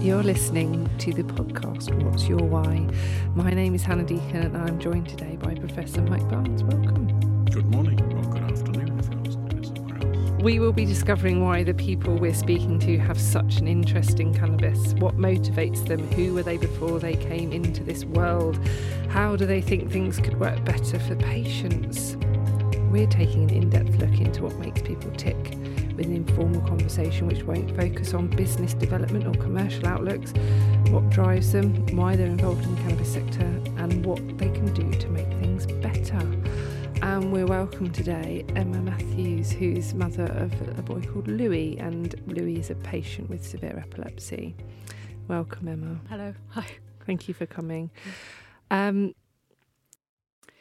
You're listening to the podcast What's Your Why? My name is Hannah Deacon and I'm joined today by Professor Mike Barnes. Welcome. Good morning or good afternoon if you're listening somewhere else. We will be discovering why the people we're speaking to have such an interest in cannabis. What motivates them? Who were they before they came into this world? How do they think things could work better for patients? We're taking an in depth look into what makes people tick with an informal conversation which won't focus on business development or commercial outlooks, what drives them, why they're involved in the cannabis sector, and what they can do to make things better. And we're welcome today Emma Matthews, who's mother of a boy called Louis, and Louis is a patient with severe epilepsy. Welcome, Emma. Hello. Hi. Thank you for coming. Um,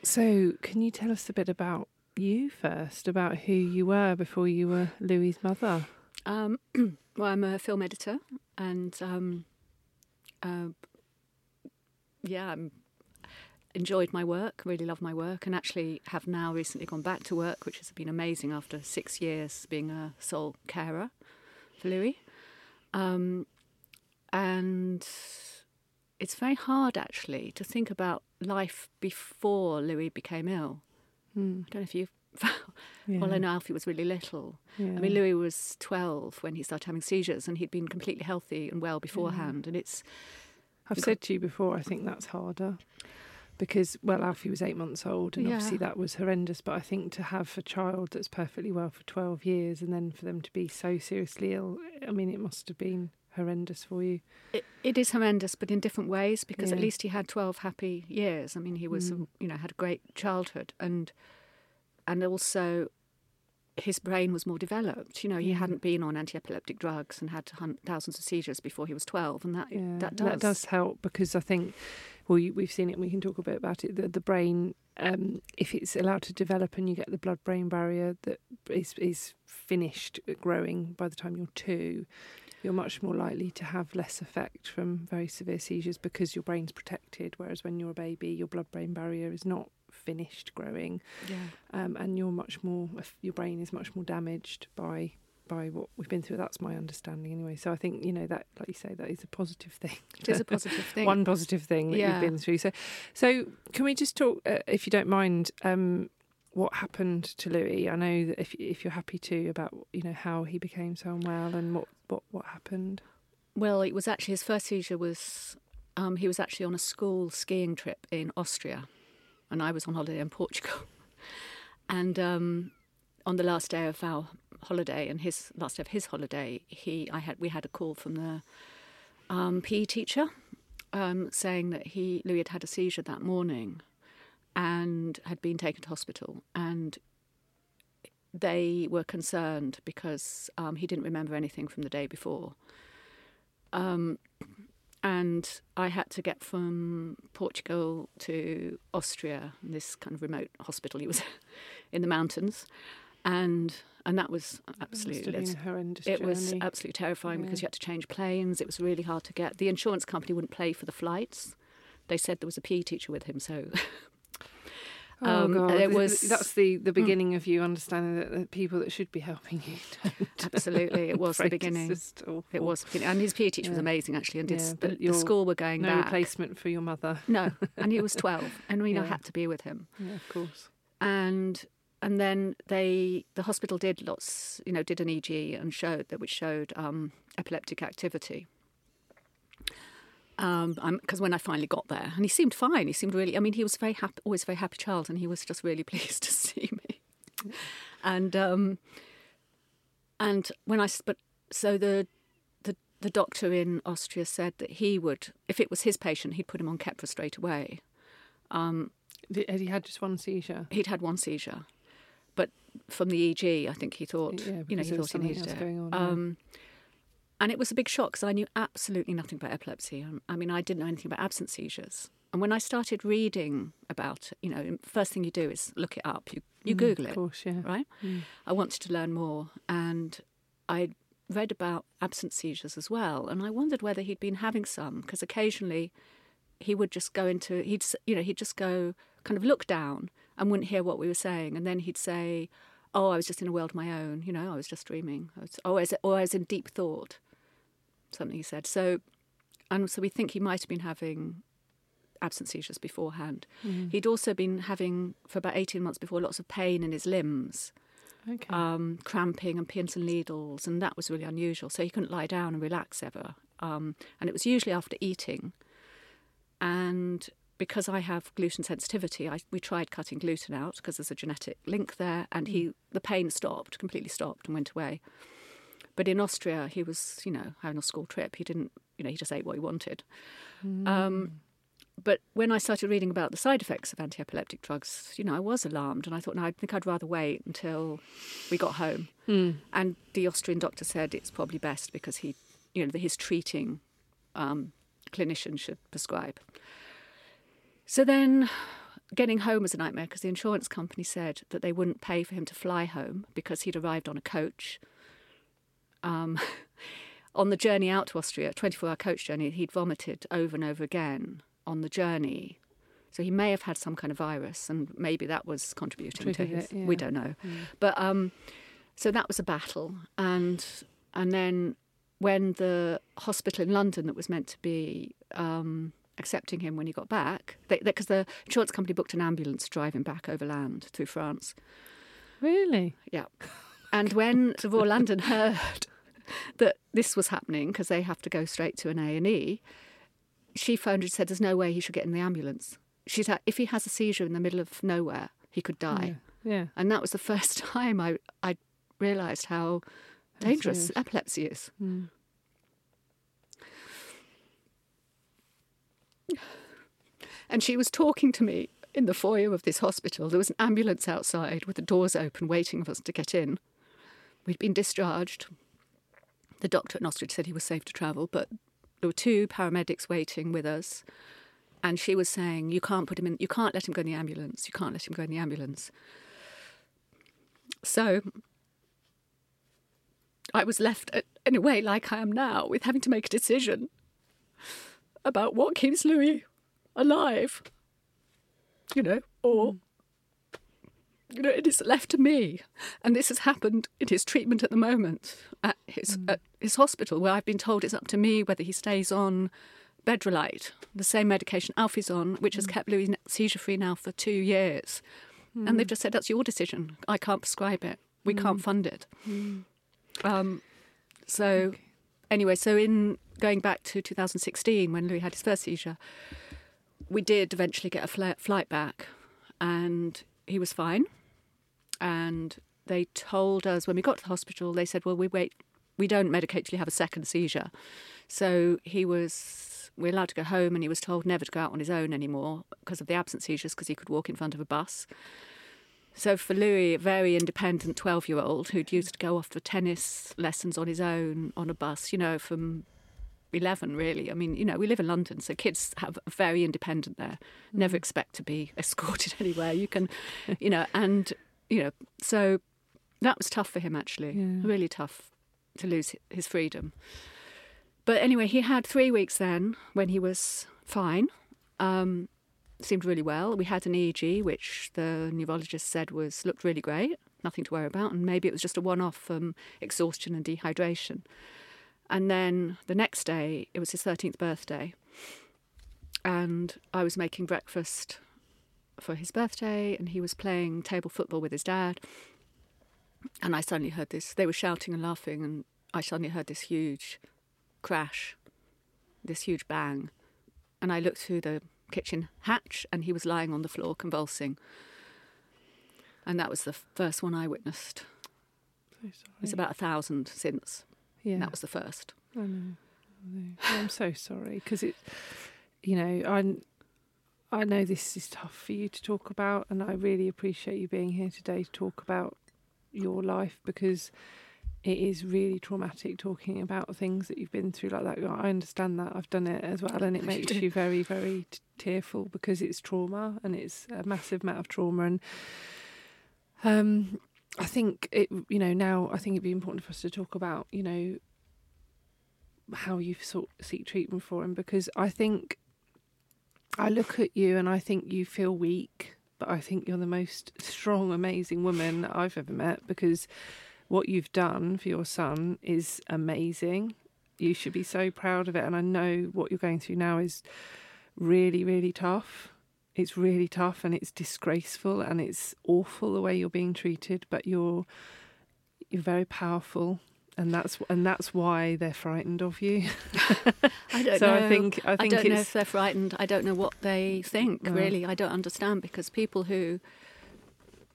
so, can you tell us a bit about you first about who you were before you were Louis's mother. Um, well, I'm a film editor, and um, uh, yeah, I'm enjoyed my work, really love my work, and actually have now recently gone back to work, which has been amazing after six years being a sole carer for Louis. Um, and it's very hard actually to think about life before Louis became ill. Mm. I don't know if you've. yeah. Well, I know Alfie was really little. Yeah. I mean, Louis was 12 when he started having seizures, and he'd been completely healthy and well beforehand. Yeah. And it's. I've said to you before, I think that's harder because, well, Alfie was eight months old, and obviously that was horrendous. But I think to have a child that's perfectly well for 12 years and then for them to be so seriously ill, I mean, it must have been horrendous for you. It, it is horrendous, but in different ways because yeah. at least he had 12 happy years. I mean, he was, mm. you know, had a great childhood and and also his brain was more developed. You know, he mm. hadn't been on anti-epileptic drugs and had thousands of seizures before he was 12 and that yeah, that does that does help because I think well we've seen it and we can talk a bit about it the, the brain um, if it's allowed to develop and you get the blood brain barrier that is is finished growing by the time you're 2 you're much more likely to have less effect from very severe seizures because your brain's protected. Whereas when you're a baby, your blood brain barrier is not finished growing, yeah. um, and you're much more your brain is much more damaged by by what we've been through. That's my understanding anyway. So I think you know that, like you say, that is a positive thing. It is a positive thing. One positive thing that yeah. you've been through. So, so can we just talk, uh, if you don't mind, um, what happened to Louis. I know that if if you're happy to about you know how he became so unwell and what what what happened. Well, it was actually his first seizure was um, he was actually on a school skiing trip in Austria, and I was on holiday in Portugal. And um, on the last day of our holiday and his last day of his holiday, he I had we had a call from the um, PE teacher um, saying that he Louis had had a seizure that morning and had been taken to hospital. And they were concerned because um, he didn't remember anything from the day before. Um, and I had to get from Portugal to Austria, this kind of remote hospital. He was in the mountains, and and that was absolutely it, was absolutely terrifying yeah. because you had to change planes. It was really hard to get. The insurance company wouldn't pay for the flights. They said there was a PE teacher with him, so Oh um, God. It was that's the the mm. beginning mm. of you understanding that the people that should be helping you. Absolutely, it was the beginning. It was, and his PE teacher yeah. was amazing actually, and did, yeah, the, the, school were going no back. replacement for your mother. no, and he was twelve, and we yeah. had to be with him. Yeah, of course. And and then they the hospital did lots, you know, did an EEG and showed that which showed um, epileptic activity because um, when I finally got there, and he seemed fine. He seemed really. I mean, he was very happy, always a very happy child, and he was just really pleased to see me. and um, and when I but so the the the doctor in Austria said that he would, if it was his patient, he'd put him on Keppra straight away. Um, had he had just one seizure? He'd had one seizure, but from the EEG, I think he thought, yeah, you know, he thought he needed it. On, um, yeah and it was a big shock because I knew absolutely nothing about epilepsy. Um, I mean, I didn't know anything about absence seizures. And when I started reading about it, you know, first thing you do is look it up. You you mm, Google it, course, yeah. right? Mm. I wanted to learn more, and I read about absence seizures as well. And I wondered whether he'd been having some because occasionally he would just go into he'd you know he'd just go kind of look down and wouldn't hear what we were saying, and then he'd say, "Oh, I was just in a world of my own. You know, I was just dreaming. I was, oh, I was, or I was in deep thought." Something he said. So and so we think he might have been having absent seizures beforehand. Mm. He'd also been having, for about 18 months before, lots of pain in his limbs, Okay. um, cramping and pins and needles, and that was really unusual. So he couldn't lie down and relax ever. Um, and it was usually after eating. And because I have gluten sensitivity, I, we tried cutting gluten out because there's a genetic link there, and he the pain stopped, completely stopped, and went away. But in Austria, he was, you know, having a school trip. He didn't, you know, he just ate what he wanted. Um, but when I started reading about the side effects of anti-epileptic drugs, you know, I was alarmed, and I thought, no, I think I'd rather wait until we got home. Mm. And the Austrian doctor said it's probably best because he, you know, his treating um, clinician should prescribe. So then, getting home was a nightmare because the insurance company said that they wouldn't pay for him to fly home because he'd arrived on a coach. Um, on the journey out to Austria, 24 hour coach journey, he'd vomited over and over again on the journey. So he may have had some kind of virus, and maybe that was contributing to his. it, yeah. We don't know, but um, so that was a battle, and and then when the hospital in London that was meant to be um, accepting him when he got back, because the insurance company booked an ambulance to drive him back overland through France. Really? Yeah. And when the Royal London heard that this was happening, because they have to go straight to an A and E, she phoned and said, "There's no way he should get in the ambulance." She said, "If he has a seizure in the middle of nowhere, he could die." Yeah. yeah. And that was the first time I I realised how dangerous epilepsy is. Mm. And she was talking to me in the foyer of this hospital. There was an ambulance outside with the doors open, waiting for us to get in. We'd been discharged. The doctor at Nostridge said he was safe to travel, but there were two paramedics waiting with us. And she was saying, You can't put him in, you can't let him go in the ambulance. You can't let him go in the ambulance. So I was left uh, in a way like I am now, with having to make a decision about what keeps Louis alive. You know, or you know, it is left to me, and this has happened in his treatment at the moment at his at his hospital, where I've been told it's up to me whether he stays on Bedrolite, the same medication Alfie's on, which has hmm. kept Louis seizure free now for two years, and they've hmm. just said that's your decision. I can't prescribe it. We can't hmm. fund it. Um, so, anyway, so in going back to 2016 when Louis had his first seizure, we did eventually get a fl- flight back, and he was fine. And they told us when we got to the hospital, they said, "Well, we wait. We don't medicate till you have a second seizure." So he was. We're allowed to go home, and he was told never to go out on his own anymore because of the absent seizures, because he could walk in front of a bus. So for Louis, a very independent 12 year old who'd used to go off for tennis lessons on his own on a bus, you know, from 11 really. I mean, you know, we live in London, so kids have very independent there. Never mm. expect to be escorted anywhere. You can, you know, and, you know, so that was tough for him actually. Yeah. Really tough to lose his freedom. But anyway, he had three weeks then when he was fine. Um, seemed really well. We had an EEG, which the neurologist said was looked really great, nothing to worry about, and maybe it was just a one-off from exhaustion and dehydration. And then the next day, it was his thirteenth birthday, and I was making breakfast for his birthday, and he was playing table football with his dad. And I suddenly heard this. They were shouting and laughing, and I suddenly heard this huge crash, this huge bang. And I looked through the kitchen hatch, and he was lying on the floor convulsing. And that was the first one I witnessed. So sorry. It's about a thousand since. yeah. That was the first. I know. I know. I'm so sorry because it, you know, I, I know this is tough for you to talk about, and I really appreciate you being here today to talk about your life because it is really traumatic talking about things that you've been through like that. I understand that. I've done it as well, and it makes you very, very t- tearful because it's trauma and it's a massive amount of trauma and. Um, I think it, you know, now I think it'd be important for us to talk about, you know, how you sort seek treatment for him because I think I look at you and I think you feel weak, but I think you're the most strong, amazing woman I've ever met because what you've done for your son is amazing. you should be so proud of it. And I know what you're going through now is really, really tough. It's really tough and it's disgraceful and it's awful the way you're being treated. But you're you're very powerful and that's and that's why they're frightened of you. I don't so know. I think I think don't know if they're frightened. I don't know what they think. No. Really, I don't understand because people who,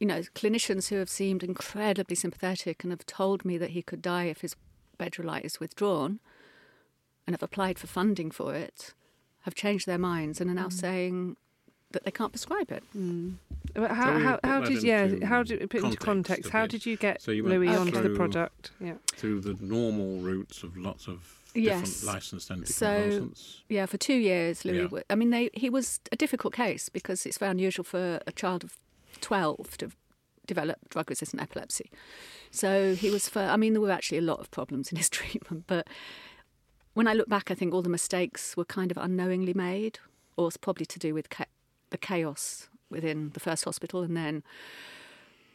you know, clinicians who have seemed incredibly sympathetic and have told me that he could die if his Bedrolite is withdrawn, and have applied for funding for it, have changed their minds and are now Mm. saying that they can't prescribe it. Mm. But how, So how, how did yeah how did put into context context how did you get So you went Louis onto the product yeah through the normal routes of lots of Yes. different licensed So- anticonvulsants. Yeah, for two years, Louis. Yeah. I mean, they, he was a difficult case because it's very unusual for a child of twelve to develop drug-resistant epilepsy. So he was for. I mean, there were actually a lot of problems in his treatment, but when I look back, I think all the mistakes were kind of unknowingly made, or it's probably to do with cha- the chaos within the first hospital, and then.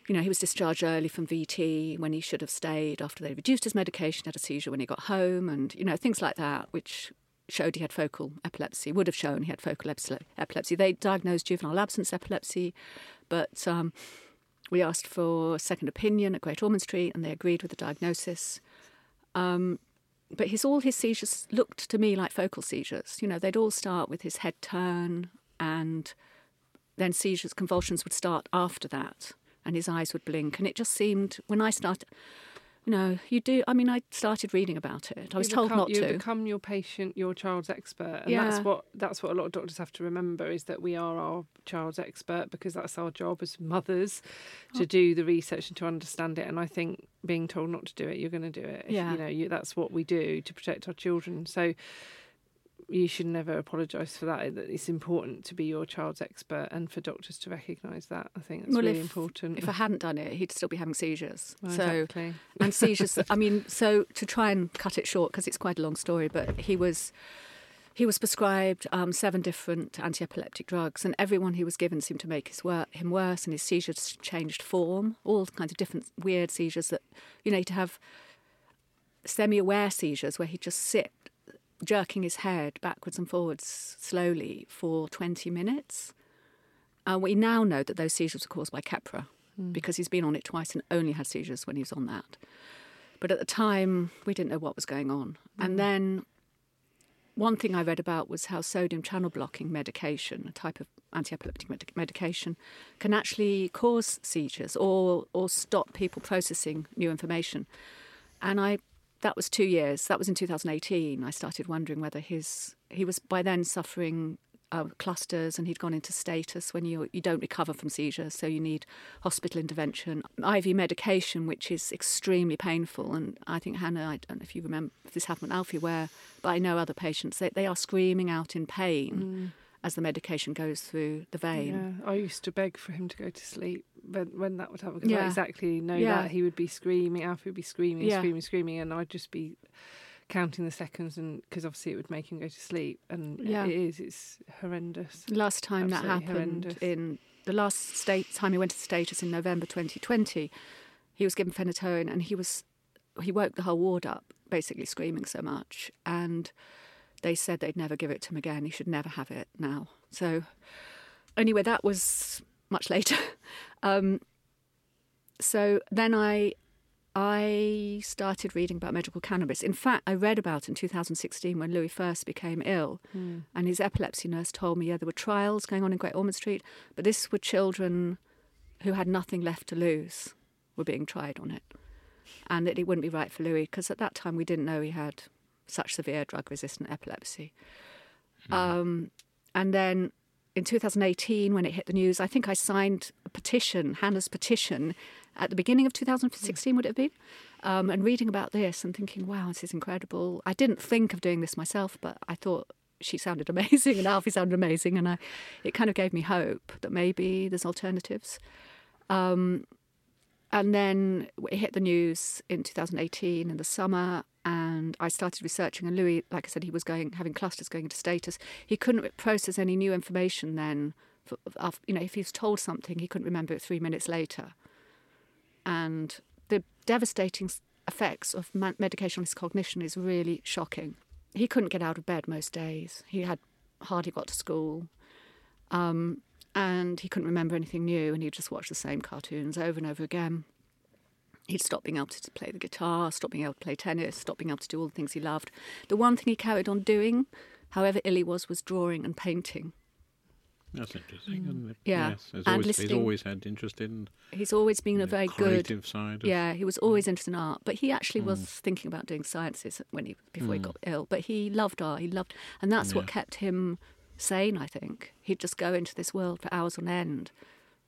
You know, he was discharged early from VT when he should have stayed after they reduced his medication, had a seizure when he got home, and, you know, things like that, which showed he had focal epilepsy, would have shown he had focal epilepsy. They diagnosed juvenile absence epilepsy, but um, we asked for a second opinion at Great Ormond Street and they agreed with the diagnosis. Um, but his all his seizures looked to me like focal seizures. You know, they'd all start with his head turn and then seizures, convulsions would start after that and his eyes would blink. And it just seemed, when I started, you know, you do, I mean, I started reading about it. I was You told become, not you to. become your patient your child's expert and Yeah. that's what that's what a lot of doctors have to remember is that we are our child's expert because that's our job as mothers Oh. to do the research and to understand it and I think being told not to do it you're going to do it Yeah. you know you, that's what we do to protect our children so you should never apologise for that. It's important to be your child's expert and for doctors to recognise that. I think that's Well, really if- important. If I hadn't done it, he'd still be having seizures. Well, so exactly. and seizures. I mean, so to try and cut it short because it's quite a long story, but he was he was prescribed um, seven different anti-epileptic drugs, and everyone he was given seemed to make his wor- him worse, and his seizures changed form. All kinds of different weird seizures that you know to have semi-aware seizures where he'd just sit jerking his head backwards and forwards slowly for 20 minutes. Uh, we now know that those seizures were caused by Keppra because he's been on it twice and only had seizures when he was on that. But at the time, we didn't know what was going on. And then one thing I read about was how sodium channel blocking medication, a type of anti epileptic med- medication, can actually cause seizures or, or stop people processing new information. And I that was two years. That was in 2018. I started wondering whether his he was by then suffering uh, clusters, and he'd gone into status when you you don't recover from seizures, so you need hospital intervention, IV medication, which is extremely painful. And I think Hannah, I don't know if you remember if this happened at Alfie, where but I know other patients they, they are screaming out in pain as the medication goes through the vein. Yeah, I used to beg for him to go to sleep when, when that would happen because I Yeah. exactly know Yeah. that he would be screaming, Alfie would be screaming, Yeah. screaming, screaming, and I'd just be counting the seconds, and because obviously it would make him go to sleep, and Yeah. it is, it's horrendous. Last time that happened horrendous. in the last state time he went to the status in November 2020, he was given phenytoin and he was he woke the whole ward up, basically screaming so much, and they said they'd never give it to him again. He should never have it now. So anyway, that was much later. um, so then I I started reading about medical cannabis. In fact, I read about it in 2016 when Louis first became ill, and his epilepsy nurse told me, yeah, there were trials going on in Great Ormond Street, but this were children who had nothing left to lose were being tried on it, and that it wouldn't be right for Louis because at that time we didn't know he had such severe drug-resistant epilepsy. Um, and then in 2018, when it hit the news, I think I signed a petition, Hannah's petition, at the beginning of 2016, would it have been? Um, and reading about this and thinking, wow, this is incredible. I didn't think of doing this myself, but I thought she sounded amazing and Alfie sounded amazing. And I, it kind of gave me hope that maybe there's alternatives. Um, and then it hit the news in 2018 in the summer, and I started researching. And Louis, like I said, he was going having clusters going into status. He couldn't process any new information then. For, af- you know, if he was told something, he couldn't remember it three minutes later. And the devastating effects of medication on his cognition is really shocking. He couldn't get out of bed most days. He had hardly got to school. Um, and he couldn't remember anything new, and he'd just watch the same cartoons over and over again. He'd stop being able to play the guitar, stop being able to play tennis, stop being able to do all the things he loved. The one thing he carried on doing, however ill he was, was drawing and painting. That's interesting, isn't it? Yeah. Yes. He's And always, he's always had interest in He's always been a very good creative side. Of, Yeah, he was always mm. interested in art, but he actually was mm. thinking about doing sciences when he before he mm. got ill. But he loved art. He loved, and that's what kept him sane. I think he'd just go into this world for hours on end,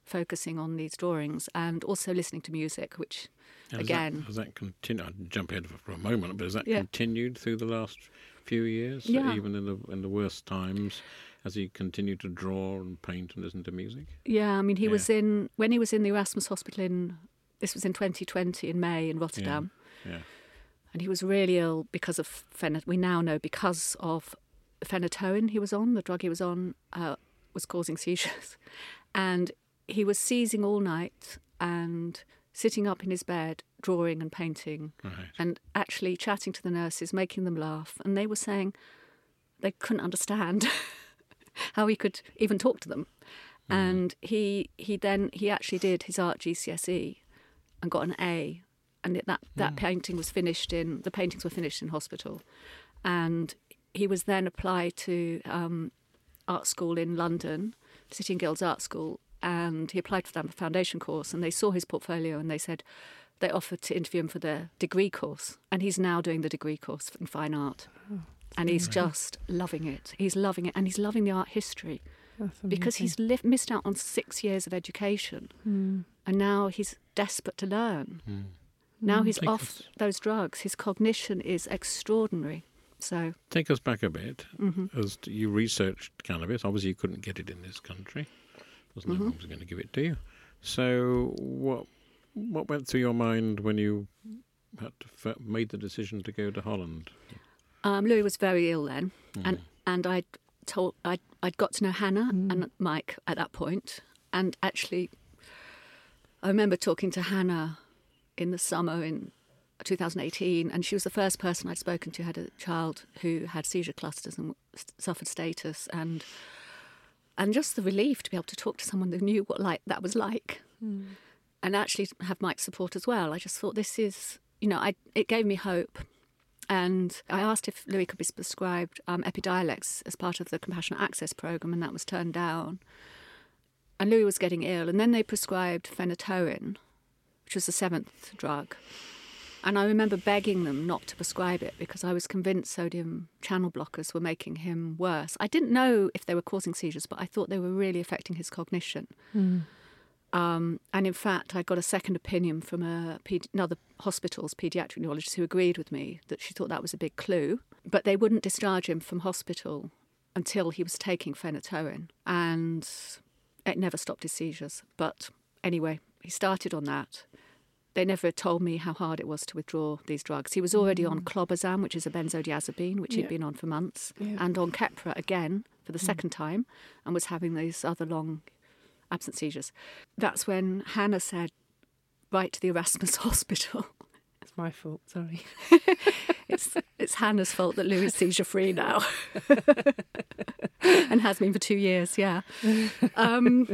focusing on these drawings and also listening to music, which again, That, has that continued? I'll jump ahead for, for a moment, but has that Yeah. continued through the last few years? Yeah. Even in the in the worst times, has he continued to draw and paint and listen to music? yeah. I mean, he Yeah. was in when he was in the Erasmus Hospital in this was in 2020 in May in Rotterdam. Yeah. and he was really ill because of phenytoin. We now know because of phenytoin he was on. The drug he was on uh, was causing seizures, and he was seizing all night and sitting up in his bed, drawing and painting, Right. and actually chatting to the nurses, making them laugh. And they were saying they couldn't understand how he could even talk to them. And he he then he actually did his art GCSE and got an A, and it- that that painting was finished in the paintings were finished in hospital, and he was then applied to um, art school in London, City and Guilds Art School, and he applied for that foundation course, and they saw his portfolio and they said they offered to interview him for the degree course, and he's now doing the degree course in fine art. And he's just loving it. He's loving it, and he's loving the art history because he's lived, missed out on six years of education, Mm. and now he's desperate to learn. Now he's Take off us- those drugs. His cognition is extraordinary. So Take us back a bit. Mm-hmm. As you researched cannabis, obviously you couldn't get it in this country. Wasn't Mm-hmm. no one was going to give it to you. So what what went through your mind when you had to, f- made the decision to go to Holland? um, Louis was very ill then, Mm. and and I told I'd, I'd got to know Hannah and Mike at that point, and actually, I remember talking to Hannah in the summer in 2018, and she was the first person I'd spoken to who had a child who had seizure clusters and suffered status, and and just the relief to be able to talk to someone who knew what like that was like, and actually have Mike's support as well. I just thought this is, you know, I it gave me hope. And I asked if Louis could be prescribed um, Epidiolex as part of the Compassionate Access Programme, and that was turned down. And Louis was getting ill, and then they prescribed phenytoin, which was the seventh drug. And I remember begging them not to prescribe it because I was convinced sodium channel blockers were making him worse. I didn't know if they were causing seizures, but I thought they were really affecting his cognition. Um, and in fact, I got a second opinion from a another hospital's paediatric neurologist who agreed with me that she thought that was a big clue. But they wouldn't discharge him from hospital until he was taking phenytoin, and it never stopped his seizures. But anyway, he started on that. They never told me how hard it was to withdraw these drugs. He was already on clobazam, which is a benzodiazepine, which Yeah. he'd been on for months, Yeah. and on Keppra again for the second time, and was having these other long absent seizures. That's when Hannah said, "Right to the Erasmus Hospital." It's my fault. Sorry. It's it's Hannah's fault that Lou is seizure free now, and has been for two years. Yeah, um,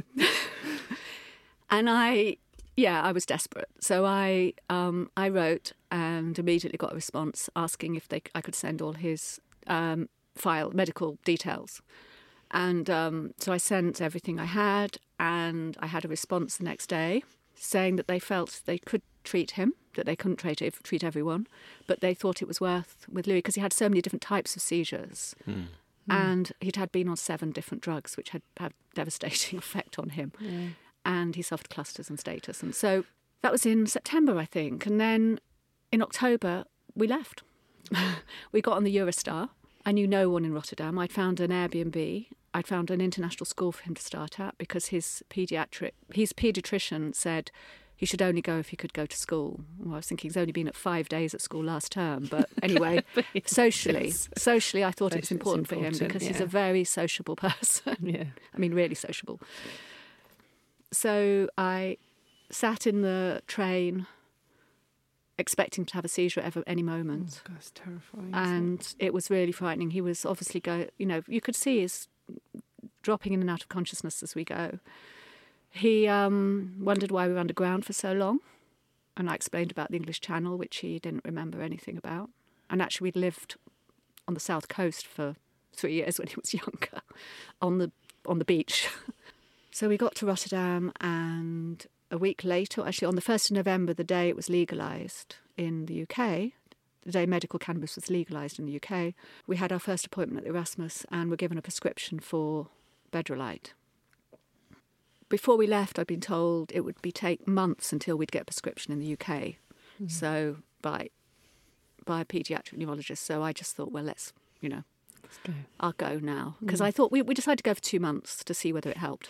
and I, yeah, I was desperate, so I um, I wrote and immediately got a response asking if they I could send all his um, file medical details. And um, so I sent everything I had, and I had a response the next day saying that they felt they could treat him, that they couldn't treat, treat everyone, but they thought it was worth with Louis because he had so many different types of seizures. And he'd had been on seven different drugs, which had had devastating effect on him. Yeah. And he suffered clusters and status. And so that was in September, I think. And then in October, we left. we got on the Eurostar. I knew no one in Rotterdam. I'd found an Airbnb. I'd found an international school for him to start at because his pediatric, his paediatrician said he should only go if he could go to school. Well, I was thinking he's only been at five days at school last term, but anyway, socially, socially, I thought it was Socially, it's important, for him important, because he's a very sociable person. Yeah. I mean, really sociable. So I sat in the train expecting to have a seizure at any Oh, moment. God, that's terrifying. and it was really frightening. He was obviously go, you know, you could see his dropping in and out of consciousness as we go. He um, wondered why we were underground for so long, and I explained about the English Channel, which he didn't remember anything about. And actually, we'd lived on the south coast for three years when he was younger, on the on the beach. so we got to Rotterdam, and a week later, actually on the first of November, the day it was legalised in the UK, the day medical cannabis was legalised in the UK, we had our first appointment at the Erasmus and were given a prescription for Bedrolite. Before we left, I'd been told it would be take months until we'd get a prescription in the UK. Hmm. So by by a paediatric neurologist. So I just thought, well, let's you know, Let's go. I'll go now because hmm. I thought we, we decided to go for two months to see whether it helped.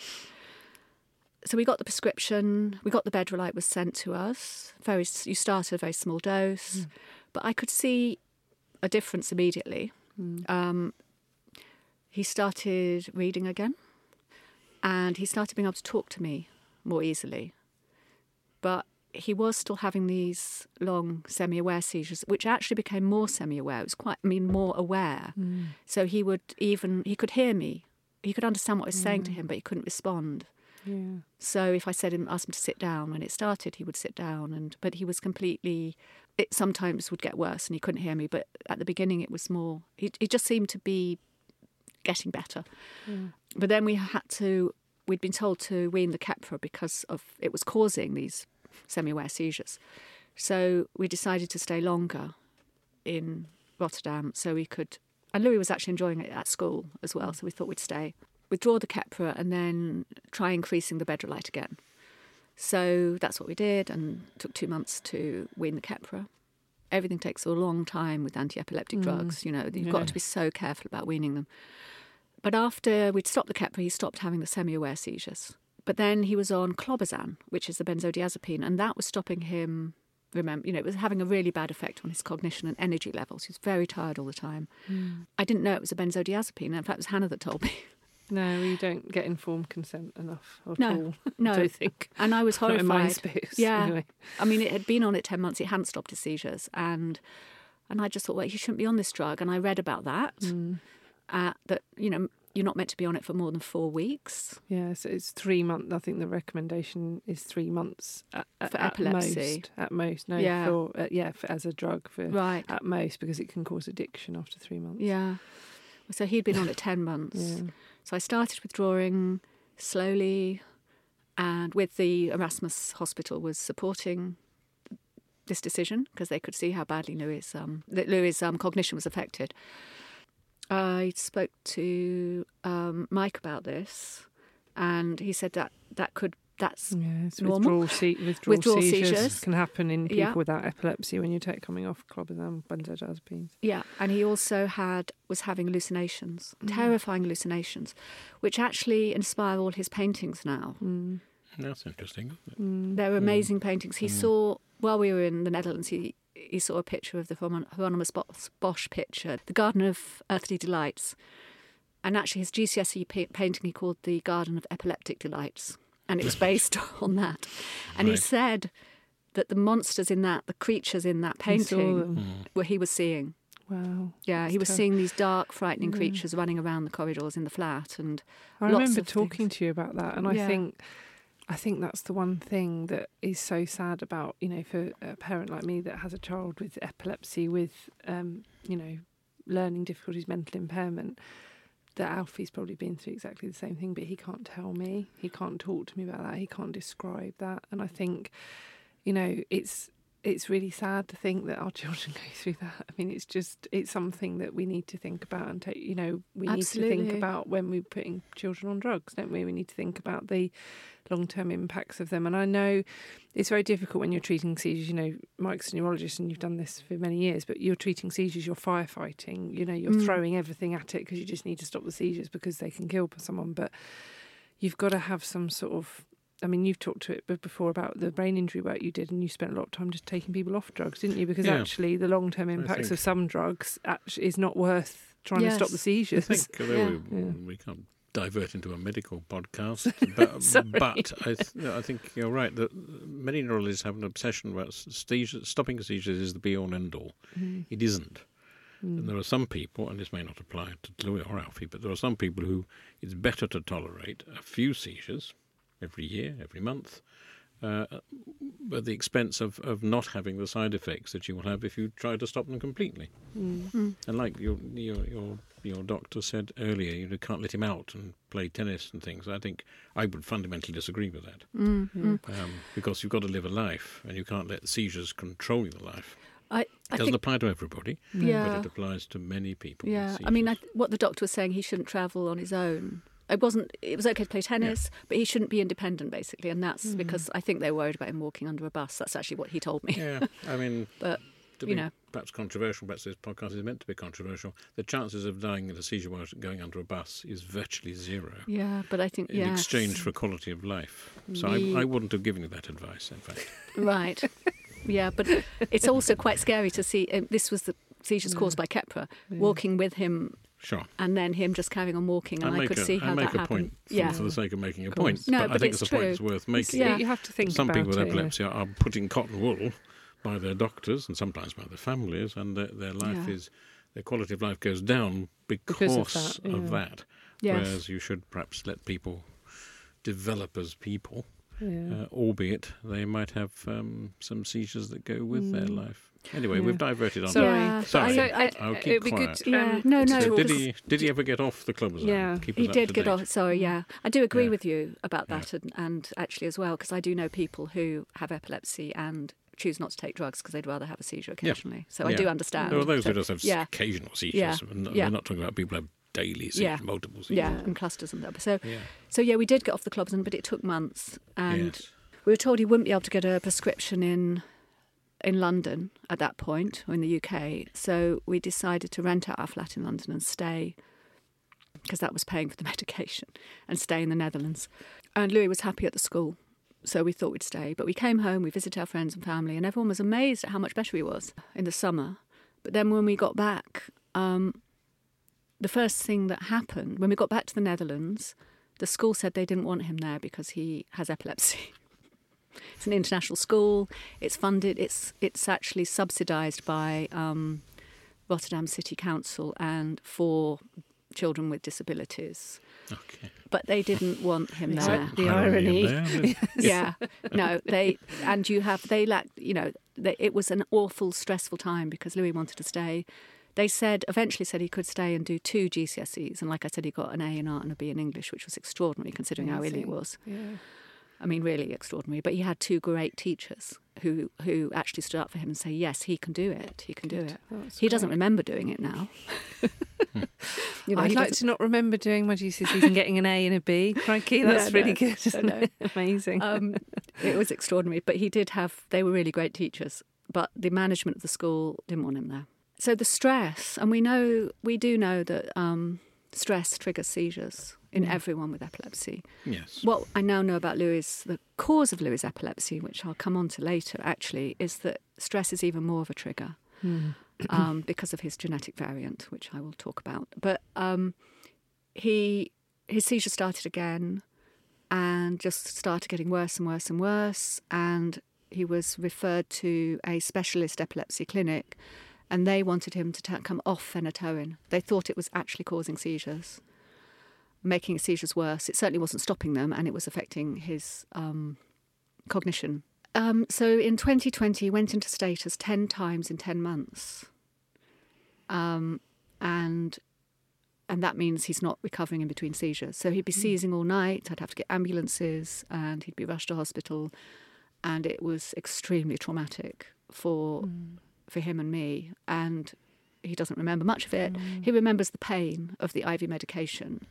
So we got the prescription. We got the Bedrolite was sent to us. Very, you start at a very small dose, hmm. but I could see a difference immediately. Hmm. Um, he started reading again, and he started being able to talk to me more easily. But he was still having these long semi-aware seizures, which actually became more semi-aware. It was quite, I mean, more aware. Hmm. So he would even he could hear me. He could understand what I was saying to him, but he couldn't respond. Yeah. So if I said him, asked him to sit down when it started, he would sit down. And but he was completely. It sometimes would get worse, and he couldn't hear me. But at the beginning, it was more. He, he just seemed to be getting better. But then we had to. We'd been told to wean the Keppra because of it was causing these semi-aware seizures. So we decided to stay longer in Rotterdam so we could. And Louis was actually enjoying it at school as well, so we thought we'd stay. Withdraw the Keppra and then try increasing the Bedrolite again. So that's what we did, and took two months to wean the Keppra. Everything takes a long time with anti-epileptic mm. drugs. You know, you've Yeah. got to be so careful about weaning them. But after we'd stopped the Keppra, he stopped having the semi-aware seizures. But then he was on clobazam, which is the benzodiazepine, and that was stopping him. Remember, you know, it was having a really bad effect on his cognition and energy levels. He was very tired all the time. Mm. I didn't know it was a benzodiazepine. In fact, it was Hannah that told me. No, you don't get informed consent enough at No, all. no. I don't think. And I was Not in horrified. my space. Yeah. Anyway. I mean, it had been on it ten months. It hadn't stopped his seizures, and and I just thought, well, he shouldn't be on this drug. And I read about that. Mm. Uh, that you know, you're not meant to be on it for more than four weeks. Yeah, so it's three months. I think the recommendation is three months at, at, For at epilepsy. most. At most, no, Yeah. for uh, yeah, for, as a drug for Right. at most because it can cause addiction after three months. Yeah. So he'd been on it ten months. Yeah. So I started withdrawing slowly, and with the Erasmus Hospital was supporting this decision because they could see how badly Louis' um, um, cognition was affected. I spoke to um, Mike about this, and he said that that could that's Yeah, it's Normal. withdrawal, se- withdrawal, Withdrawal seizures, seizures. can happen in people Yeah. without epilepsy when you take coming off clobazam, benzodiazepines. Yeah, and he also had was having hallucinations, mm. terrifying hallucinations, which actually inspire all his paintings now. Mm. That's interesting. Isn't it? Mm. They're mm. amazing paintings. He saw while we were in the Netherlands. He he saw a picture of the Hieron- Hieronymus Bosch, Bosch picture, the Garden of Earthly Delights, and actually his GCSE painting he called the Garden of Epileptic Delights, and it was based on that. And he said that the monsters in that, the creatures in that painting, them. were he was seeing. Wow. Yeah, That's he was ter- seeing these dark, frightening Yeah. creatures running around the corridors in the flat, and I lots remember of talking things. to you about that, and I think, I think that's the one thing that is so sad about you know for a parent like me that has a child with epilepsy, with um, you know, learning difficulties, mental impairment. That Alfie's probably been through exactly the same thing, but he can't tell me. He can't talk to me about that. He can't describe that, and I think, you know, it's it's really sad to think that our children go through that. I mean, it's just it's something that we need to think about and take. You know, we need to think about when we're putting children on drugs, don't we? We need to think about the long term impacts of them. And I know it's very difficult when you're treating seizures. You know, Mike's a neurologist and you've done this for many years, but you're treating seizures, you're firefighting. You know, you're Mm. throwing everything at it because you just need to stop the seizures because they can kill someone. But you've got to have some sort of I mean, you've talked to it before about the brain injury work you did, and you spent a lot of time just taking people off drugs, didn't you? Because Yeah. actually, the long term impacts of some drugs is not worth trying to stop the Yes. I seizures. think although Yeah. we, Yeah. we can't divert into a medical podcast, but, but I, th- I think you're right that many neurologists have an obsession about seizures. Stopping seizures is the be all and end all. Mm-hmm. It isn't. And mm. there are some people, and this may not apply to Louis or Alfie, but there are some people who it's better to tolerate a few seizures every year, every month, uh, at the expense of, of not having the side effects that you will have if you try to stop them completely. And like your, your your your doctor said earlier, you can't let him out and play tennis and things. I think I would fundamentally disagree with that Mm, mm. um, because you've got to live a life and you can't let seizures control your life. I, I It doesn't think, apply to everybody, but it applies to many people. yeah. I mean, I, what the doctor was saying, he shouldn't travel on his own. It wasn't. It was okay to play tennis, but he shouldn't be independent, basically. And that's because I think they're worried about him walking under a bus. That's actually what he told me. yeah, I mean, But to you be know. perhaps controversial, perhaps this podcast is meant to be controversial. The chances of dying in a seizure while going under a bus is virtually zero. yeah, but I think In yeah, exchange for quality of life. So Me- I, I wouldn't have given you that advice, in fact. right. Yeah, but it's also quite scary to see. Um, this was the seizures caused by Keppra, walking with him, Sure. and then him just carrying on walking, and I, could a, see I how make that a happened. point yeah, for the sake of making a point. No, but, I think it's it's a point that's worth making. yeah. You have to think Some people with it. epilepsy are, are put in cotton wool by their doctors and sometimes by their families, and their, their life Yeah. is their quality of life goes down because, Because of that, of that. yes, Whereas you should perhaps let people develop as people, Yeah. uh, albeit they might have um, some seizures that go with their Mm. life. Anyway, Yeah. we've diverted on. Sorry. Yeah, Sorry. So I- I, I'll keep it'd be quiet. good. Yeah, um, no, no, So did he? Did he ever get off the club? Yeah. Keep he did get date. off. Sorry, yeah, I do agree Yeah. with you about Yeah. that, and, and actually as well because I do know people who have epilepsy and choose not to take drugs because they'd rather have a seizure occasionally. So I Yeah. do understand. There are those So- who just have yeah. occasional seizures. Yeah. We're not, Yeah. we're not talking about people who have daily seizures, Yeah. multiple seizures. yeah, and clusters and that. So, Yeah. so yeah, we did get off the clubs, and but it took months, and yes. we were told he wouldn't be able to get a prescription in in London at that point or in the UK. So we decided to rent out our flat in London and stay because that was paying for the medication and stay in the Netherlands. And Louis was happy at the school. So we thought we'd stay. But we came home, we visited our friends and family, and everyone was amazed at how much better he was in the summer. But then when we got back, um, the first thing that happened, when we got back to the Netherlands, the school said they didn't want him there because he has epilepsy. It's an international school. It's funded. It's it's actually subsidised by um, Rotterdam City Council and for children with disabilities. Okay. But they didn't want him there. that the irony? there. yeah, no, they and you have they lack. You know, they, it was an awful, stressful time because Louis wanted to stay. They said eventually said he could stay and do two GCSEs, and like I said, he got an A in art and a B in English, which was extraordinary considering how ill he was. Yeah. I mean, really extraordinary. But he had two great teachers who who actually stood up for him and say, "Yes, he can do it. He can do it." He doesn't remember doing it now. you know, I'd like to not remember doing my GCSEs and getting an A and a B. Crikey, that's really know. good. Isn't know. it? Amazing. um, it was extraordinary. But he did have, they were really great teachers, but the management of the school didn't want him there. So the stress, and we know, we do know that um, stress triggers seizures in Mm. everyone with epilepsy. Yes. What I now know about Louis, the cause of Louis' epilepsy, which I'll come on to later, actually, is that stress is even more of a trigger Hmm. um, because of his genetic variant, which I will talk about. But um, he his seizure started again, and just started getting worse and worse and worse. And he was referred to a specialist epilepsy clinic, and they wanted him to ta- come off phenytoin. They thought it was actually causing seizures, making seizures worse. It certainly wasn't stopping them, and it was affecting his um, cognition. Um, so in 2020, he went into status 10 times in 10 months. Um, and and that means he's not recovering in between seizures. So he'd be seizing all night. I'd have to get ambulances, and he'd be rushed to hospital, and it was extremely traumatic for Hmm. For him and me. And he doesn't remember much of it. Hmm. He remembers the pain of the IV medication.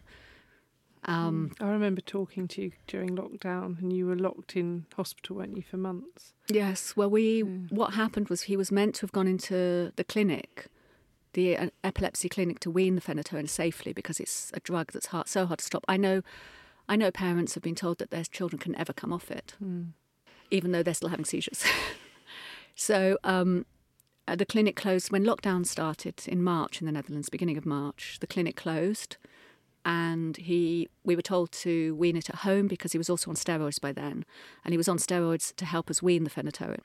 Um, I remember talking to you during lockdown, and you were locked in hospital, weren't you, for months? Yes. Well, we Mm. what happened was he was meant to have gone into the clinic, the uh, epilepsy clinic, to wean the phenytoin safely because it's a drug that's hard, so hard to stop. I know, I know parents have been told that their children can never come off it, Mm. even though they're still having seizures. so um, Uh, the clinic closed when lockdown started in March in the Netherlands, beginning of March. The clinic closed. and he we were told to wean it at home because he was also on steroids by then, and he was on steroids to help us wean the phenytoin.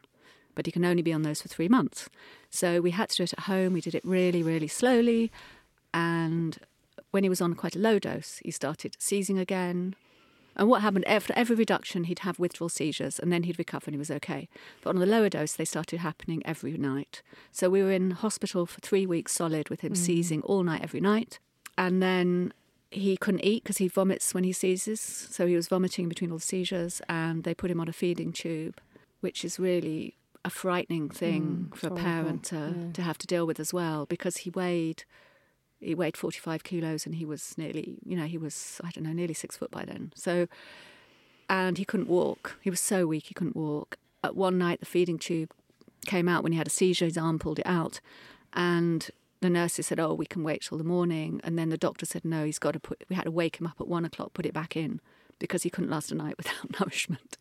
But he can only be on those for three months. So we had to do it at home. We did it really, really slowly. And when he was on quite a low dose, he started seizing again. And what happened after every reduction, he'd have withdrawal seizures and then he'd recover and he was okay. But on the lower dose, they started happening every night. So we were in hospital for three weeks solid with him seizing all night, every night. And then he couldn't eat because he vomits when he seizes. So he was vomiting between all the seizures and they put him on a feeding tube, which is really a frightening thing Mm, for a parent to, yeah. to have to deal with as well because he weighed he weighed 45 kilos and he was nearly, you know, he was, I don't know, nearly six foot by then. So, and he couldn't walk. He was so weak, he couldn't walk. At one night, the feeding tube came out when he had a seizure, his arm pulled it out. And the nurses said, Oh, we can wait till the morning. And then the doctor said, No, he's got to put, we had to wake him up at one o'clock, put it back in because he couldn't last a night without nourishment.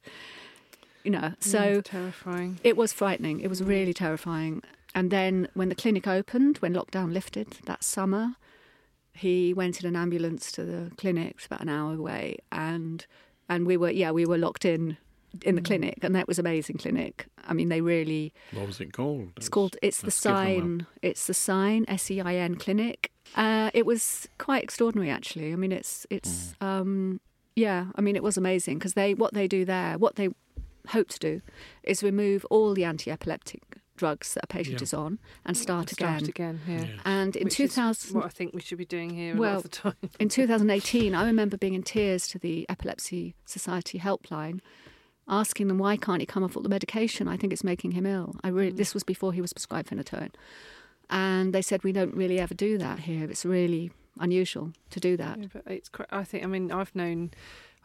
You know, mm, so It's terrifying. it was frightening. It was really terrifying. And then when the clinic opened, when lockdown lifted that summer, he went in an ambulance to the clinic, it's about an hour away, and and we were yeah we were locked in in the clinic, and that was amazing clinic. I mean, they really What was it called? it's called it's the let's give them a- SEIN it's the SEIN S E I N clinic. Uh, it was quite extraordinary actually. I mean, it's it's Mm. um, yeah. I mean, it was amazing because they what they do there, what they hope to do, is remove all the anti-epileptic drugs that a patient Yeah. is on and mm. start, again. Start again. again, yeah. Yeah. And in Which is 2000, what I think we should be doing here a lot Well, of the time. in 2018, I remember being in tears to the Epilepsy Society helpline, asking them why can't he come off all the medication? I think it's making him ill. I really, mm. this was before he was prescribed phenytoin, and they said we don't really ever do that here. It's really unusual to do that. Yeah, but it's. I think. I mean, I've known.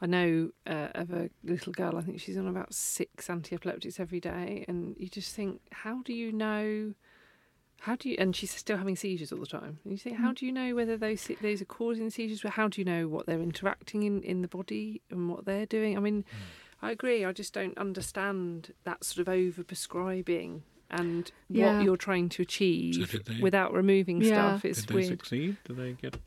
I know uh, of a little girl. I think she's on about six anti-epileptics every day, and you just think, how do you know? How do you? And she's still having seizures all the time. And you think, how do you know whether those those are causing seizures? But how do you know what they're interacting in in the body and what they're doing? I mean, I agree. I just don't understand that sort of over prescribing and Yeah. what you're trying to achieve So they- without removing Yeah. stuff. It's Did they weird. succeed? Did they get?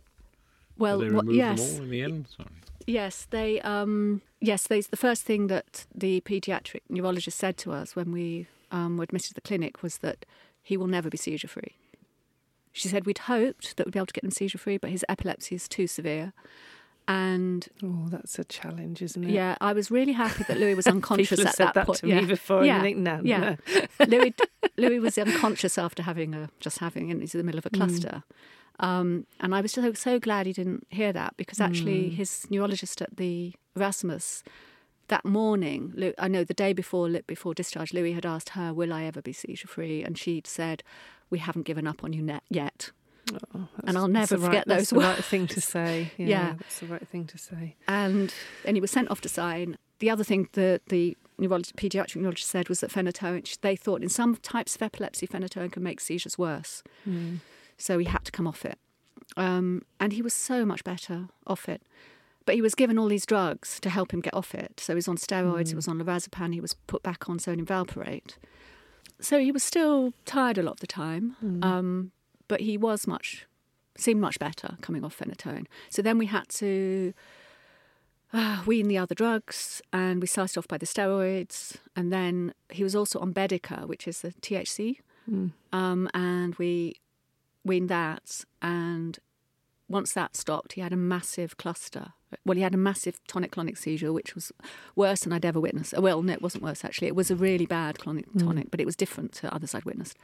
Well, did they remove yes, them all in the end? Sorry. Yes, they. Um, yes, they. The first thing that the paediatric neurologist said to us when we um, were admitted to the clinic was that he will never be seizure free. She said we'd hoped that we'd be able to get him seizure free, but his epilepsy is too severe. And Oh, that's a challenge, isn't it? yeah, I was really happy that Louis was unconscious at said that, that point. to yeah. me before, yeah. and think, no, yeah. no. Louis, Louis was unconscious after having a just having, and he's in the middle of a Mm. Um, and I was so so glad he didn't hear that because actually Mm. his neurologist at the Erasmus that morning, Lou- I know the day before before discharge, Louis had asked her, "Will I ever be seizure free?" And she'd said, "We haven't given up on you net yet." Oh, that's- I'll never the right, forget that's those the right thing to say. Yeah, Yeah. that's the right thing to say. and then he was sent off to SEIN. The other thing that the neurologist, pediatric neurologist said was that phenytoin, they thought in some types of epilepsy, phenytoin can make seizures worse. So he had to come off it. Um, and he was so much better off it. But he was given all these drugs to help him get off it. So he was on steroids, he was on lorazepam, he was put back on sodium valproate. So he was still tired a lot of the time, um, but he was much, seemed much better coming off phenytoin. So then we had to uh, wean the other drugs, and we started off by the steroids, and then he was also on Bedica, which is the THC, um, and we weaned that, and once that stopped, he had a massive cluster. Well, he had a massive tonic-clonic seizure, which was worse than I'd ever witnessed. Uh, well, no, it wasn't worse actually. It was a really bad clonic mm. tonic, but it was different to others I'd witnessed.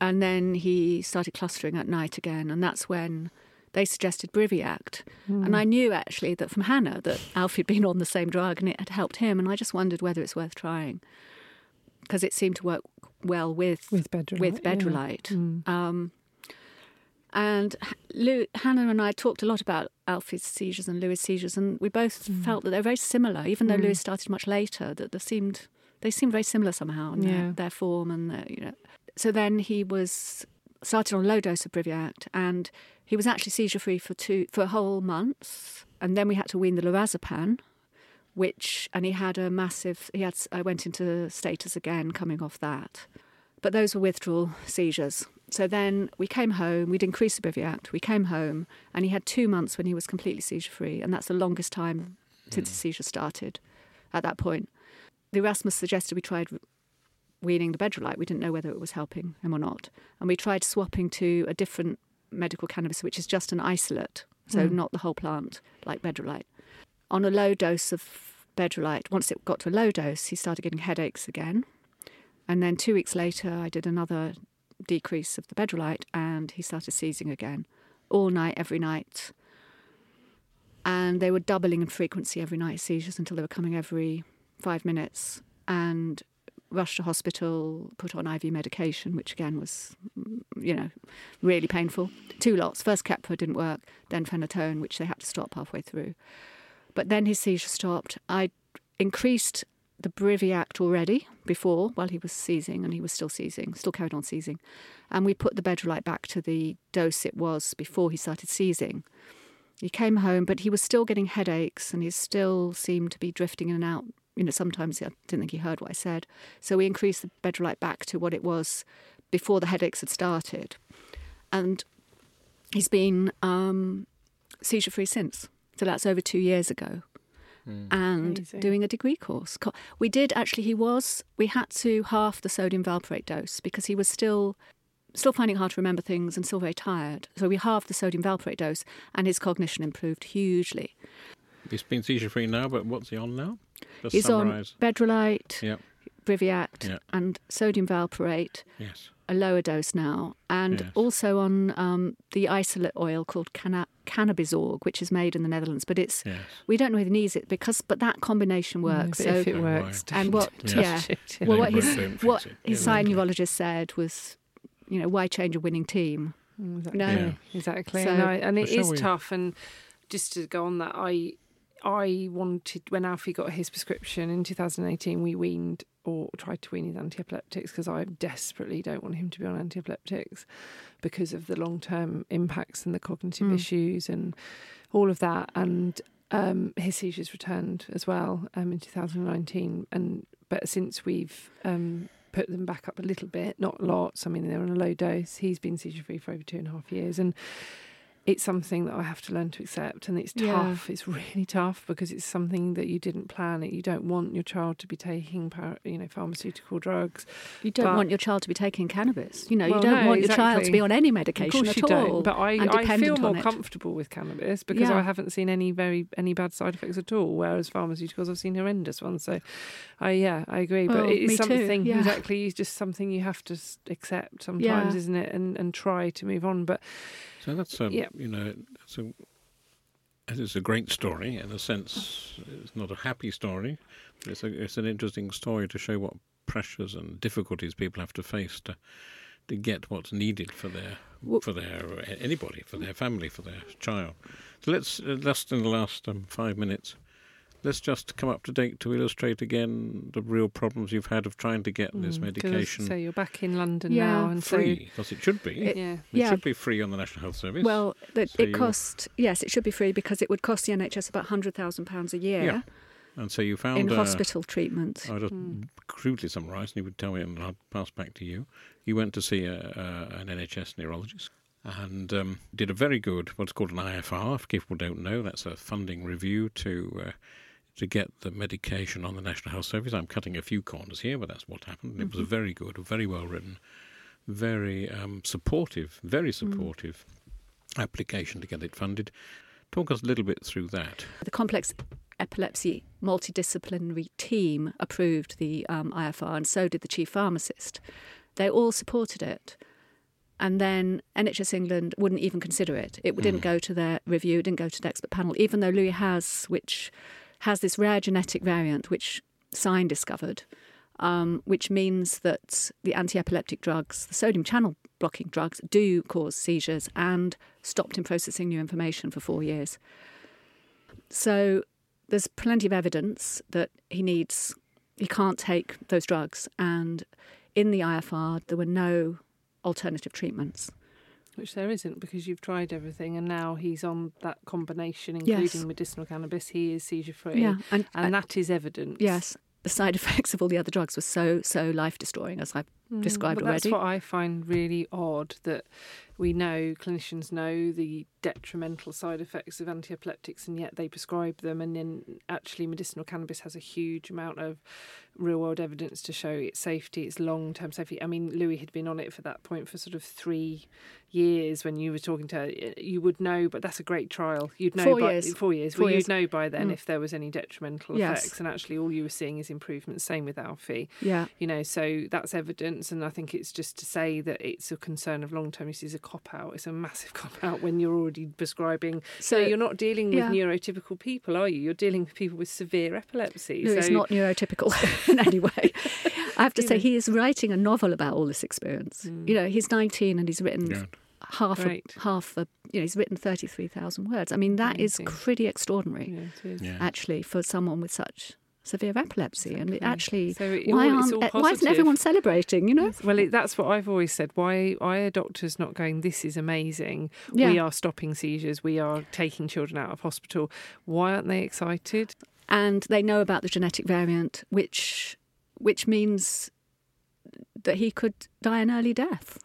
And then he started clustering at night again, and that's when they suggested Briviact. And mm. I knew actually that from Hannah that Alfie had been on the same drug and it had helped him, and I just wondered whether it's worth trying because it seemed to work well with With Bedrolite, with yeah. Bedrolite. Um, and Lou, Hannah and I talked a lot about Alfie's seizures and Louis' seizures, and we both Mm. felt that they're very similar, even though Louis started much later. That they seemed they seemed very similar somehow in Yeah. their, their form and their, you know. So then he was started on a low dose of Briviact, and he was actually seizure free for two for a whole month, and then we had to wean the lorazepam, which and he had a massive. He had I went into status again coming off that, but those were withdrawal seizures. So then we came home, we'd increased the Briviact, we came home, and he had two months when he was completely seizure free, and that's the longest time since his seizure started at that point. The Erasmus suggested we tried weaning the Bedrolite. We didn't know whether it was helping him or not. And we tried swapping to a different medical cannabis, which is just an isolate, so Mm. not the whole plant like Bedrolite. On a low dose of Bedrolite, once it got to a low dose, he started getting headaches again. And then two weeks later, I did another decrease of the Bedrolite and he started seizing again, all night, every night. And they were doubling in frequency every night, seizures, until they were coming every five minutes. And rushed to hospital, put on IV medication, which again was, mm, you know, really painful. Two lots. First Keppra didn't work, then phenytoin, which they had to stop halfway through. But then his seizure stopped. I increased the Briviact already before while he was seizing, and he was still seizing, still carried on seizing. And we put the Bedrolite back to the dose it was before he started seizing. He came home, but he was still getting headaches, and he still seemed to be drifting in and out. You know, sometimes I didn't think he heard what I said. So we increased the Bedrolite back to what it was before the headaches had started. And he's been um, seizure free since. So that's over two years ago. Mm. And Amazing. doing a degree course. We did actually, he was, we had to half the sodium valproate dose because he was still. Still finding it hard to remember things and still very tired. So we halved the sodium valproate dose and his cognition improved hugely. He's been seizure free now, but what's he on now? Just He's summarise. on Bedrolite, Yeah. Briviact, Yeah. and sodium valproate, Yes. a lower dose now, and Yes. also on um, the isolate oil called canna- Cannabisorg, which is made in the Netherlands. But it's Yes. we don't know if he needs it because, but that combination works. but so if it works, and what don't yeah, well, what his don't what his Yeah, SEIN neurologist said was, you know, why change a winning team? Mm, Exactly. No. Yeah. Exactly. So- and I, and it Well, shall is we- tough. And just to go on that, I I wanted when Alfie got his prescription in 2018, we weaned or tried to wean his anti-epileptics because I desperately don't want him to be on anti-epileptics because of the long-term impacts and the cognitive Mm. issues and all of that. And um, his seizures returned as well um, in 2019. And but since we've um, put them back up a little bit, not lots. I mean, they're on a low dose. He's been seizure free for over two and a half years, and it's something that I have to learn to accept. And it's Yeah. tough. It's really tough because it's something that you didn't plan. It. You don't want your child to be taking, you know, pharmaceutical drugs. You don't But- want your child to be taking cannabis. You know, Well, you don't no, want your child to be on any Of medication course, at you all. don't. But I, I feel more comfortable with cannabis because Yeah. I haven't seen any very any bad side effects at all. Whereas pharmaceuticals, I've seen horrendous ones. So, I yeah, I agree. But it is something yeah. exactly. It's just something you have to accept sometimes, Yeah. isn't it? And and try to move on. But So that's a, Yeah. you know, it's a, it's a great story in a sense. It's not a happy story, but it's a, it's an interesting story to show what pressures and difficulties people have to face to to get what's needed for their Well- for their anybody for their family for their child. So let's uh, just in the last um, five minutes. Let's just come up to date to illustrate again the real problems you've had of trying to get this mm, 'cause medication So you're back in London Yeah. now, and free, because it should be. So, It, yeah. yeah. should be free on the National Health Service. Well, that So it you- cost yes, it should be free because it would cost the NHS about hundred thousand pounds a year Yeah. and so you found in uh, hospital treatment. I'll just Mm. crudely summarise, and you would tell me, and I'll pass back to you. You went to see a, a, an NHS neurologist and um, did a very good, what's called an IFR. If people don't know, that's a funding review to uh, to get the medication on the National Health Service. I'm cutting a few corners here, but that's what happened. And It was a very good, very well written, very um, supportive, very supportive application to get it funded. Talk us a little bit through that. The complex epilepsy multidisciplinary team approved the um, IFR, and so did the chief pharmacist. They all supported it. And then NHS England wouldn't even consider it. It didn't go to their review, it didn't go to the expert panel, even though Louis has, which has this rare genetic variant, which SEIN discovered, um, which means that the anti epileptic drugs, the sodium channel blocking drugs, do cause seizures and stopped him processing new information for four years. So there's plenty of evidence that he needs, he can't take those drugs. And in the IFR, there were no alternative treatments. Which there isn't because you've tried everything, and now he's on that combination, Yes. including medicinal cannabis. He is seizure free, Yeah. And, and uh, that is evidence. yes. the side effects of all the other drugs were so so life destroying, as I've mm, described but already. That's what I find really odd that we know clinicians know the detrimental side effects of anti-epileptics and yet they prescribe them and then actually medicinal cannabis has a huge amount of real world evidence to show its safety its long term safety i mean louis had been on it for that point for sort of three years when you were talking to her you would know but that's a great trial you'd know Four by years. four years Four well years. you'd know by then Mm. if there was any detrimental Yes. effects and actually all you were seeing is improvements same with alfie yeah, you know so that's evidence and i think it's just to say that it's a concern of long term use is a cop out it's a massive cop out when you're already prescribing so So- you're not dealing with yeah. neurotypical people are you you're dealing with people with severe epilepsy no, so it's not neurotypical in any way. I have to say, he is writing a novel about all this experience. Mm. You know, he's 19 and he's written Good. half Great. a, half a, you know, he's written 33,000 words. I mean, that is Amazing. pretty extraordinary, yeah, it is. Yeah. actually, for someone with such severe epilepsy. And it actually, So it- why, all- aren't, all eh, why isn't everyone celebrating, you know? Well, it, that's what I've always said. Why, why are doctors not going? This is amazing. Yeah. We are stopping seizures. We are taking children out of hospital. Why aren't they excited? and they know about the genetic variant, which which means that he could die an early death.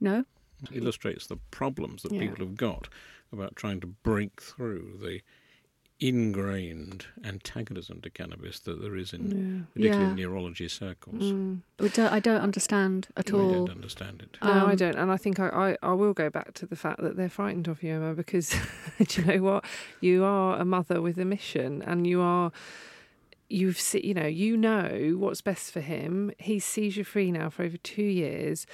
No, It illustrates the problems that Yeah. people have got about trying to break through the ingrained antagonism to cannabis that there is in particularly Yeah. in neurology circles. Mm. We don't, I don't understand at all. I don't understand it. No, I Um, don't. And I think I, I, I will go back to the fact that they're frightened of you, Emma, because do you know what? You are a mother with a mission and you are. You've se- you know you know what's best for him. He's seizure free now for over two years.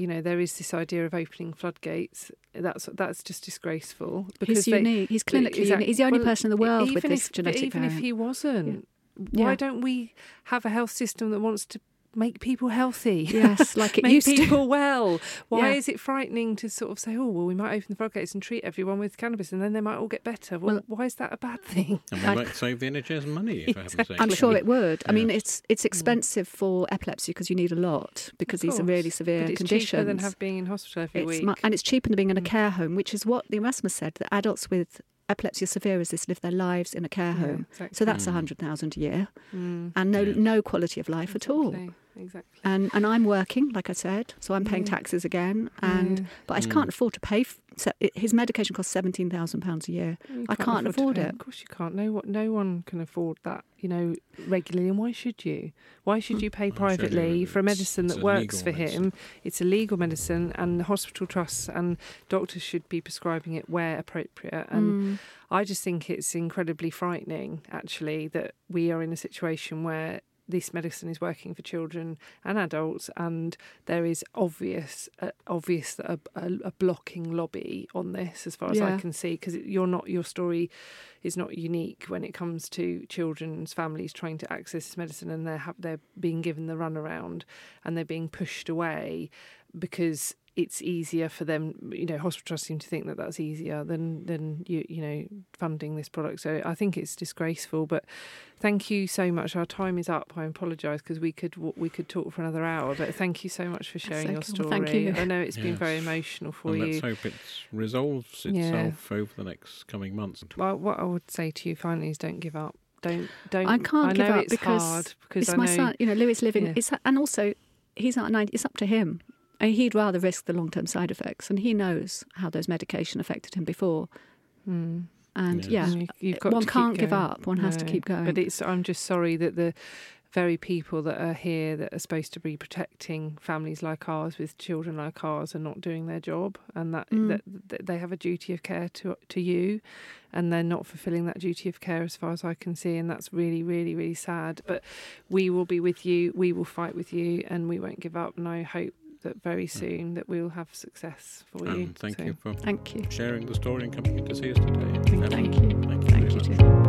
You know there is this idea of opening floodgates. That's that's just disgraceful. Because he's they- unique. He's clinically Exactly. unique. He's the only Well, person in the world with this if, genetic Even variant. if he wasn't, why Yeah. don't we have a health system that wants to make people healthy? yes, like it make used to. people well. Why Yeah. is it frightening to sort of say, oh, well, we might open the floodgates and treat everyone with cannabis and then they might all get better? Well, Well- why is that a bad thing? And we I- might save the NHS money, if I haven't said I'm sure it would. I mean, it's it's expensive for epilepsy because you need a lot because these are really course, severe but it's conditions. cheaper than have being in hospital every It's week. mu- and it's cheaper than being in a Mm. care home, which is what the Erasmus said that adults with epilepsy as severe as this live their lives in a care Yeah, home. exactly. So that's a Mm. hundred thousand a year, Mm, and no Yeah. no quality of life at all. Exactly, Exactly. And and I'm working, like I said, so I'm paying Yeah. taxes again, and Yeah. but I just Mm. can't afford to pay. F- so his medication costs seventeen thousand pounds a year. You I can't to afford it. Of course, you can't. No, one- no one can afford that. You know, regularly. And why should you? Why should you pay I'll show you privately for a medicine that works for medicine. him? It's a legal medicine, and the hospital trusts and doctors should be prescribing it where appropriate. And Mm. I just think it's incredibly frightening, actually, that we are in a situation where this medicine is working for children and adults, and there is obvious, uh, obvious a, a, a blocking lobby on this, as far as I can see, because you're not your story is not unique when it comes to children's families trying to access this medicine, and they're they're being given the runaround, and they're being pushed away because it's easier for them. You know, hospital trusts seem to think that that's easier than than you you know funding this product. So I think it's disgraceful. But thank you so much. Our time is up. I apologise because we could we could talk for another hour. But thank you so much for sharing your story. Well, thank you. I know it's been very emotional for and you. let's hope it resolves Yeah. itself over the next coming months. Well, what I would say to you finally is don't give up. Don't don't. I can't know give up it's because hard because it's I my know son. You know, Louis living. Yeah. It's and also he's not 90. It's up to him. And he'd rather risk the long term side effects, and he knows how those medication affected him before. Mm. And Yes. yeah, You- you've got one to can't give up. One has to keep going. But it's. I'm just sorry that the very people that are here that are supposed to be protecting families like ours with children like ours are not doing their job, and that, Mm. that, that they have a duty of care to to you, and they're not fulfilling that duty of care as far as I can see, and that's really, really, really sad. But we will be with you. We will fight with you, and we won't give up. And I hope that very mm. soon that we will have success for you. Thank so, you for thank you. sharing the story and coming to see us today. Thank, thank you. Thank you. Thank you